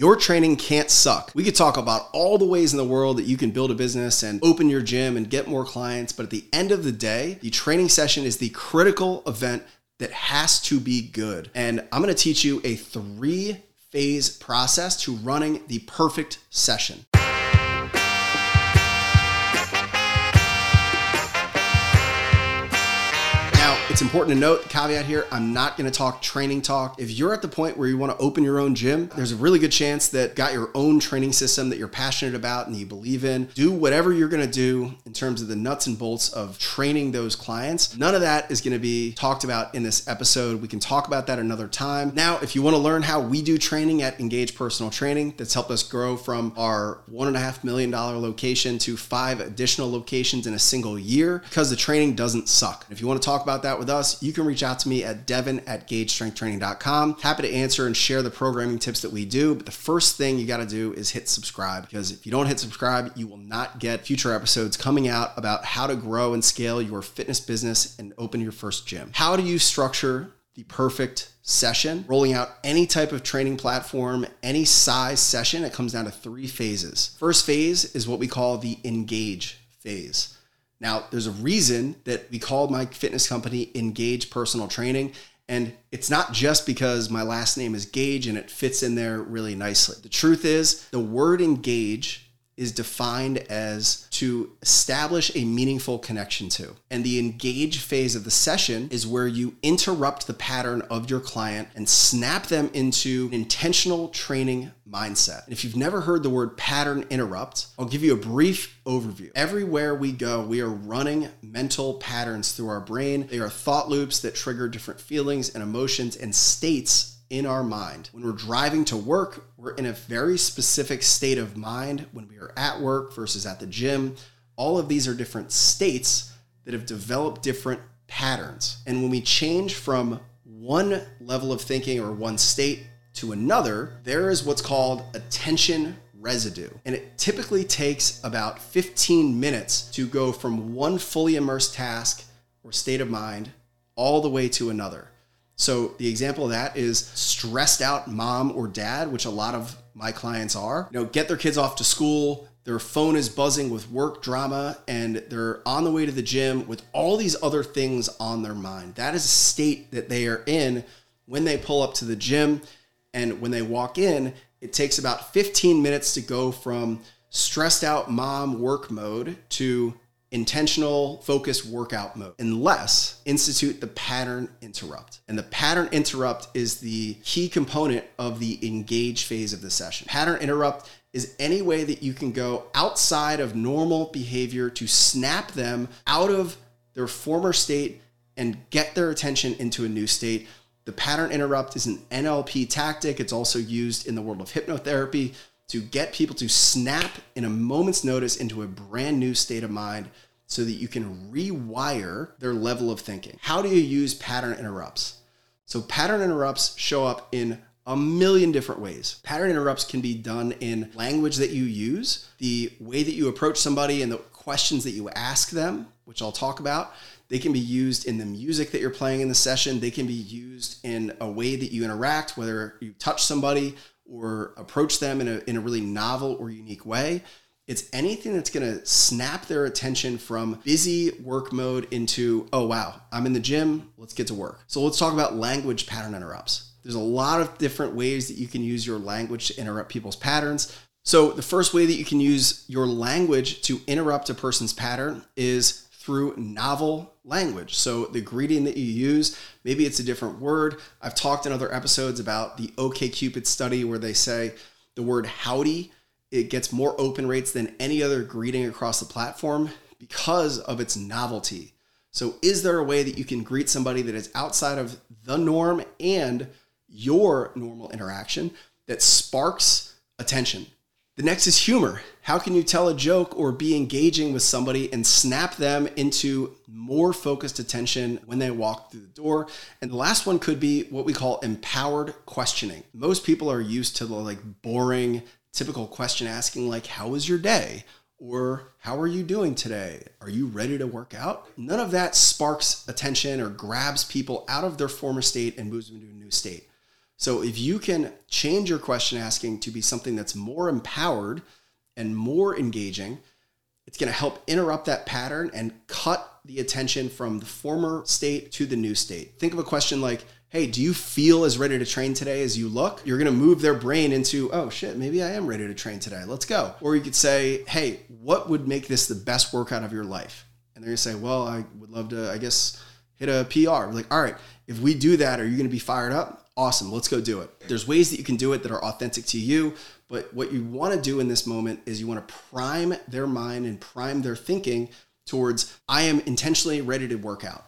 Your training can't suck. We could talk about all the ways in the world that you can build a business and open your gym and get more clients, but at the end of the day, the training session is the critical event that has to be good. And I'm gonna teach you a three phase process to running the perfect session. It's important to note, caveat here, I'm not going to talk training talk. If you're at the point where you want to open your own gym, there's a really good chance that got your own training system that you're passionate about and you believe in. Do whatever you're going to do in terms of the nuts and bolts of training those clients. None of that is going to be talked about in this episode. We can talk about that another time. Now, if you want to learn how we do training at Engage Personal Training, that's helped us grow from our one and a half million dollar location to five additional locations in a single year because the training doesn't suck. If you want to talk about that with with us, you can reach out to me at devin at gagestrengthtraining.com. Happy to answer and share the programming tips that we do. But the first thing you got to do is hit subscribe because if you don't hit subscribe, you will not get future episodes coming out about how to grow and scale your fitness business and open your first gym. How do you structure the perfect session, rolling out any type of training platform, any size session, it comes down to three phases. First phase is what we call the engage phase. Now, there's a reason that we called my fitness company Engage Personal Training. And it's not just because my last name is Gage and it fits in there really nicely. The truth is, the word engage is defined as to establish a meaningful connection to. And the engage phase of the session is where you interrupt the pattern of your client and snap them into an intentional training mindset. And if you've never heard the word pattern interrupt, I'll give you a brief overview. Everywhere we go, we are running mental patterns through our brain. They are thought loops that trigger different feelings and emotions and states in our mind. When we're driving to work, we're in a very specific state of mind when we are at work versus at the gym. All of these are different states that have developed different patterns. And when we change from one level of thinking or one state to another, there is what's called attention residue. And it typically takes about 15 minutes to go from one fully immersed task or state of mind all the way to another. So the example of that is stressed out mom or dad, which a lot of my clients are. You know, get their kids off to school, their phone is buzzing with work drama, and they're on the way to the gym with all these other things on their mind. That is a state that they are in when they pull up to the gym. And when they walk in, it takes about 15 minutes to go from stressed out mom work mode to intentional focus workout mode unless institute the pattern interrupt. And the pattern interrupt is the key component of the engage phase of the session. Pattern interrupt is any way that you can go outside of normal behavior to snap them out of their former state and get their attention into a new state. The pattern interrupt is an NLP tactic. It's also used in the world of hypnotherapy to get people to snap in a moment's notice into a brand new state of mind so that you can rewire their level of thinking. How do you use pattern interrupts? So, pattern interrupts show up in a million different ways. Pattern interrupts can be done in language that you use, the way that you approach somebody, and the questions that you ask them, which I'll talk about. They can be used in the music that you're playing in the session. They can be used in a way that you interact, whether you touch somebody or approach them in a, in a really novel or unique way. It's anything that's going to snap their attention from busy work mode into, oh, wow, I'm in the gym, let's get to work. So let's talk about language pattern interrupts. There's a lot of different ways that you can use your language to interrupt people's patterns. So, the first way that you can use your language to interrupt a person's pattern is through novel language. So the greeting that you use, maybe it's a different word. I've talked in other episodes about the OKCupid study where they say the word howdy, it gets more open rates than any other greeting across the platform because of its novelty. So is there a way that you can greet somebody that is outside of the norm and your normal interaction that sparks attention? The next is humor. How can you tell a joke or be engaging with somebody and snap them into more focused attention when they walk through the door? And the last one could be what we call empowered questioning. Most people are used to the like boring, typical question asking, like, How was your day? Or how are you doing today? Are you ready to work out? None of that sparks attention or grabs people out of their former state and moves them into a new state. So if you can change your question asking to be something that's more empowered and more engaging, it's going to help interrupt that pattern and cut the attention from the former state to the new state. Think of a question like, Hey, do you feel as ready to train today as you look? You're to move their brain into, Oh shit, maybe I am ready to train today. Let's go. Or you could say, Hey, what would make this the best workout of your life? And they're to say, Well, I would love to, I guess, hit a PR. Like, All right, if we do that, are you to be fired up? Awesome, let's go do it. There's ways that you can do it that are authentic to you, but what you want to do in this moment is you want to prime their mind and prime their thinking towards I am intentionally ready to work out,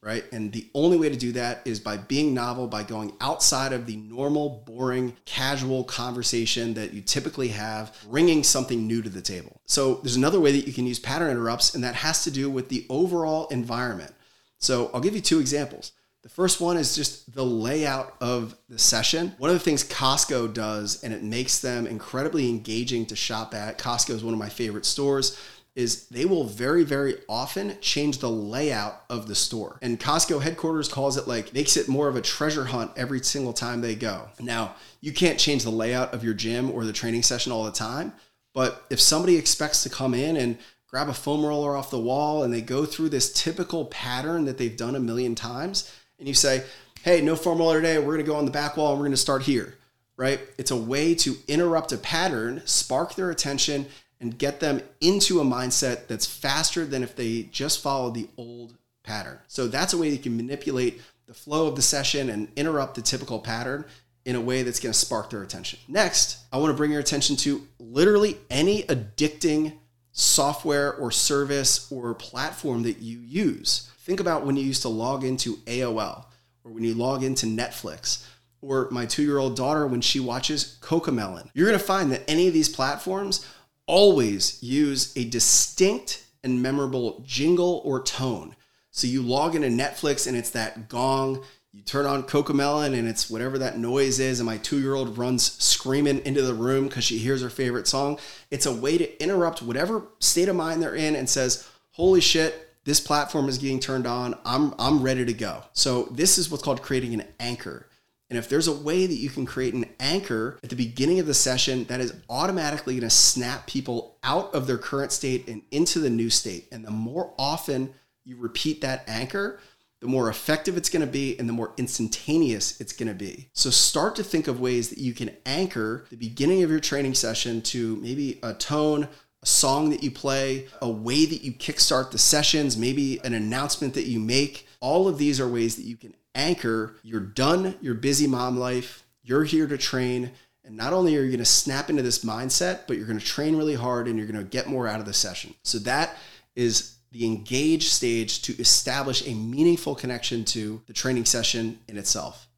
right? And the only way to do that is by being novel, by going outside of the normal, boring, casual conversation that you typically have, bringing something new to the table. So there's another way that you can use pattern interrupts, and that has to do with the overall environment. So I'll give you two examples. The first one is just the layout of the session. One of the things Costco does, and it makes them incredibly engaging to shop at, Costco is one of my favorite stores, is they will very, very often change the layout of the store. And Costco headquarters calls it like, makes it more of a treasure hunt every single time they go. Now, you can't change the layout of your gym or the training session all the time, but if somebody expects to come in and grab a foam roller off the wall and they go through this typical pattern that they've done a million times, and you say, hey, no roller today, we're gonna go on the back wall and we're gonna start here, right? It's a way to interrupt a pattern, spark their attention, and get them into a mindset that's faster than if they just followed the old pattern. So that's a way you can manipulate the flow of the session and interrupt the typical pattern in a way that's going to spark their attention. Next, I want to bring your attention to literally any addicting software or service or platform that you use. Think about when you used to log into AOL or when you log into Netflix or my two year old daughter when she watches Cocomelon. You're going to find that any of these platforms always use a distinct and memorable jingle or tone. So you log into Netflix and it's that gong. You turn on Cocomelon and it's whatever that noise is, and my two year old runs screaming into the room because she hears her favorite song. It's a way to interrupt whatever state of mind they're in and says, Holy shit, this platform is getting turned on. I'm I'm ready to go. So this is what's called creating an anchor. And if there's a way that you can create an anchor at the beginning of the session, that is automatically going to snap people out of their current state and into the new state. And the more often you repeat that anchor, the more effective it's going to be and the more instantaneous it's going to be. So start to think of ways that you can anchor the beginning of your training session to maybe a tone, a song that you play, a way that you kickstart the sessions, maybe an announcement that you make. All of these are ways that you can anchor you're done your busy mom life, you're here to train. And not only are you going to snap into this mindset, but you're going to train really hard and you're going to get more out of the session. So that is the engage stage to establish a meaningful connection to the training session in itself.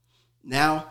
Now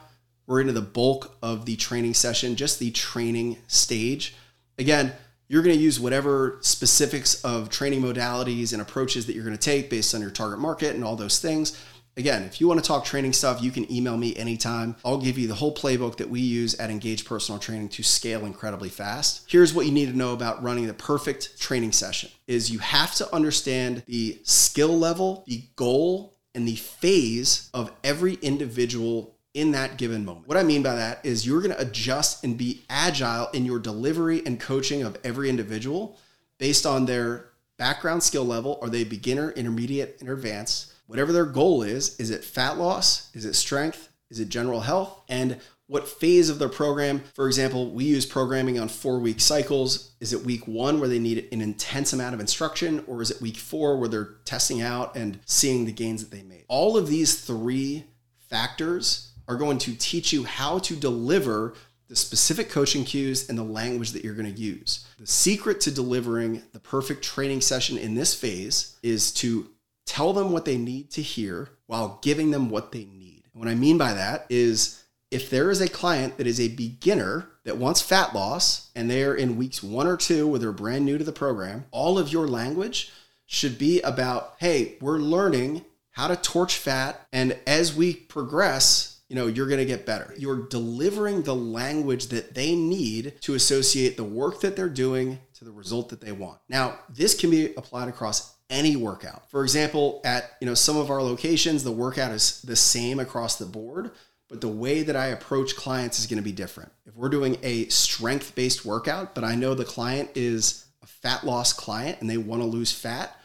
we're into the bulk of the training session, just the training stage. Again, you're going to use whatever specifics of training modalities and approaches that you're going to take based on your target market and all those things. Again, if you want to talk training stuff, you can email me anytime. I'll give you the whole playbook that we use at Engage Personal Training to scale incredibly fast. Here's what you need to know about running the perfect training session is you have to understand the skill level, the goal, and the phase of every individual in that given moment. What I mean by that is you're going to adjust and be agile in your delivery and coaching of every individual based on their background skill level. Are they beginner, intermediate, and advanced? Whatever their goal is, is it fat loss? Is it strength? Is it general health? And what phase of their program? For example, we use programming on four week cycles. Is it week one where they need an intense amount of instruction, or is it week four where they're testing out and seeing the gains that they made? All of these three factors are going to teach you how to deliver the specific coaching cues and the language that you're going to use. The secret to delivering the perfect training session in this phase is to tell them what they need to hear while giving them what they need. And what I mean by that is if there is a client that is a beginner that wants fat loss and they're in weeks one or two where they're brand new to the program, all of your language should be about hey, we're learning how to torch fat. And as we progress, you know, you're going to get better. You're delivering the language that they need to associate the work that they're doing to the result that they want. Now, this can be applied across any workout. For example, at, you know, some of our locations, the workout is the same across the board, but the way that I approach clients is going to be different. If we're doing a strength based workout, but I know the client is a fat loss client and they want to lose fat,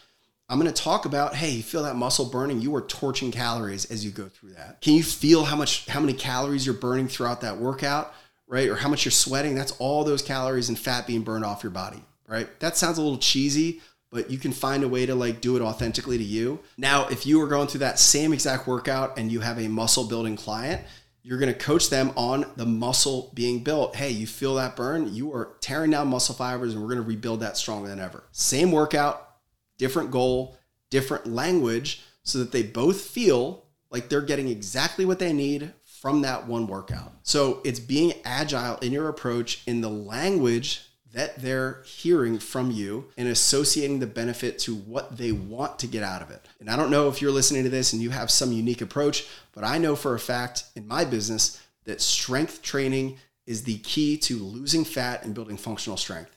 I'm going to talk about, hey, you feel that muscle burning? You are torching calories as you go through that. Can you feel how much how many calories you're burning throughout that workout, right? Or how much you're sweating? That's all those calories and fat being burned off your body, right? That sounds a little cheesy, but you can find a way to like do it authentically to you. Now, if you are going through that same exact workout and you have a muscle building client, you're going to coach them on the muscle being built. Hey, you feel that burn? You are tearing down muscle fibers and we're going to rebuild that stronger than ever. Same workout, different goal, different language so that they both feel like they're getting exactly what they need from that one workout. So it's being agile in your approach in the language that they're hearing from you and associating the benefit to what they want to get out of it. And I don't know if you're listening to this and you have some unique approach, but I know for a fact in my business that strength training is the key to losing fat and building functional strength.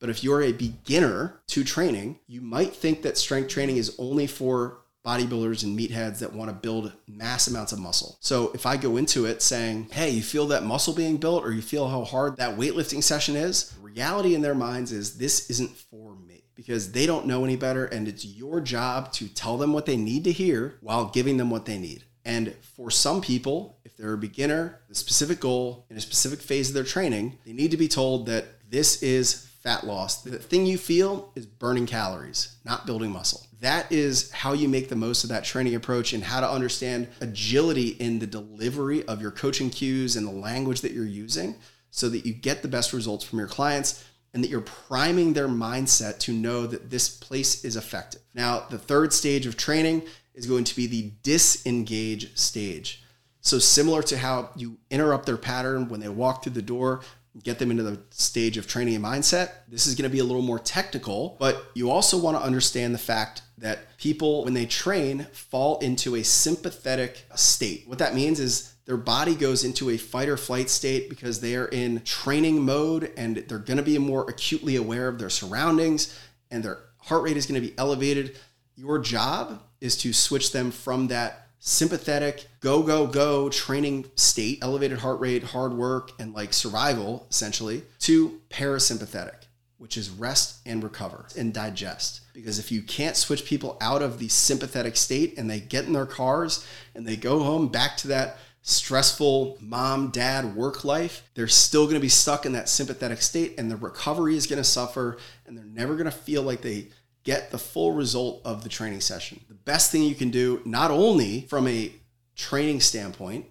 But if you're a beginner to training, you might think that strength training is only for bodybuilders and meatheads that want to build mass amounts of muscle. So if I go into it saying, hey, you feel that muscle being built or you feel how hard that weightlifting session is, reality in their minds is this isn't for me because they don't know any better and it's your job to tell them what they need to hear while giving them what they need. And for some people, if they're a beginner, a specific goal in a specific phase of their training, they need to be told that this is fat loss. The thing you feel is burning calories, not building muscle. That is how you make the most of that training approach and how to understand agility in the delivery of your coaching cues and the language that you're using so that you get the best results from your clients and that you're priming their mindset to know that this place is effective. Now, the third stage of training is going to be the disengage stage. So, similar to how you interrupt their pattern when they walk through the door, get them into the stage of training and mindset. This is going to be a little more technical, but you also want to understand the fact that people, when they train, fall into a sympathetic state. What that means is their body goes into a fight or flight state because they are in training mode and they're going to be more acutely aware of their surroundings and their heart rate is going to be elevated. Your job is to switch them from that sympathetic, go, go, go training state, elevated heart rate, hard work, and like survival essentially, to parasympathetic, which is rest and recover and digest. Because if you can't switch people out of the sympathetic state and they get in their cars and they go home back to that stressful mom, dad, work life, they're still going to be stuck in that sympathetic state and the recovery is going to suffer and they're never going to feel like they get the full result of the training session. The best thing you can do, not only from a training standpoint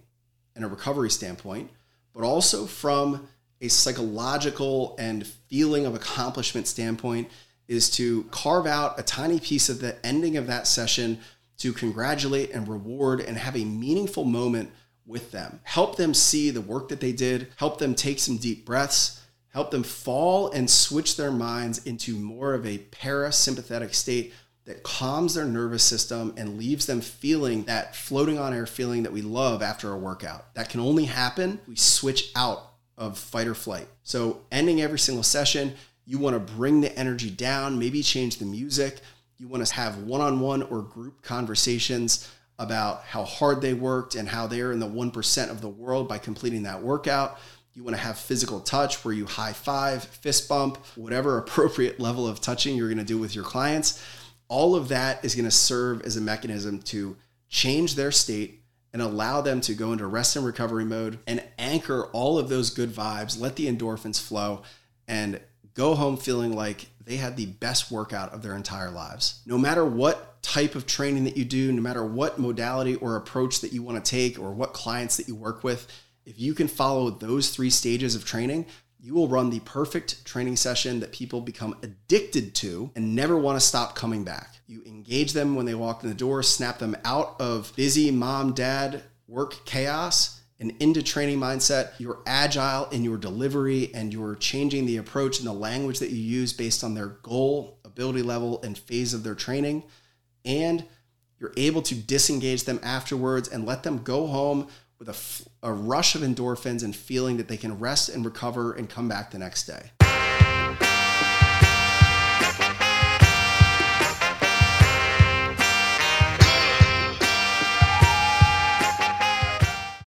and a recovery standpoint, but also from a psychological and feeling of accomplishment standpoint, is to carve out a tiny piece of the ending of that session to congratulate and reward and have a meaningful moment with them. Help them see the work that they did, help them take some deep breaths, help them fall and switch their minds into more of a parasympathetic state that calms their nervous system and leaves them feeling that floating on air feeling that we love after a workout. That can only happen we switch out of fight or flight. So, ending every single session, you want to bring the energy down, maybe change the music. You want to have one on one or group conversations about how hard they worked and how they're in the 1% of the world by completing that workout. You want to have physical touch where you high five, fist bump, whatever appropriate level of touching you're going to do with your clients. All of that is going to serve as a mechanism to change their state and allow them to go into rest and recovery mode and anchor all of those good vibes, let the endorphins flow, and go home feeling like they had the best workout of their entire lives. No matter what type of training that you do, no matter what modality or approach that you want to take, or what clients that you work with, if you can follow those three stages of training, you will run the perfect training session that people become addicted to and never want to stop coming back. You engage them when they walk in the door, snap them out of busy mom, dad, work chaos and into training mindset. You're agile in your delivery and you're changing the approach and the language that you use based on their goal, ability level, and phase of their training. And you're able to disengage them afterwards and let them go home with a, a rush of endorphins and feeling that they can rest and recover and come back the next day.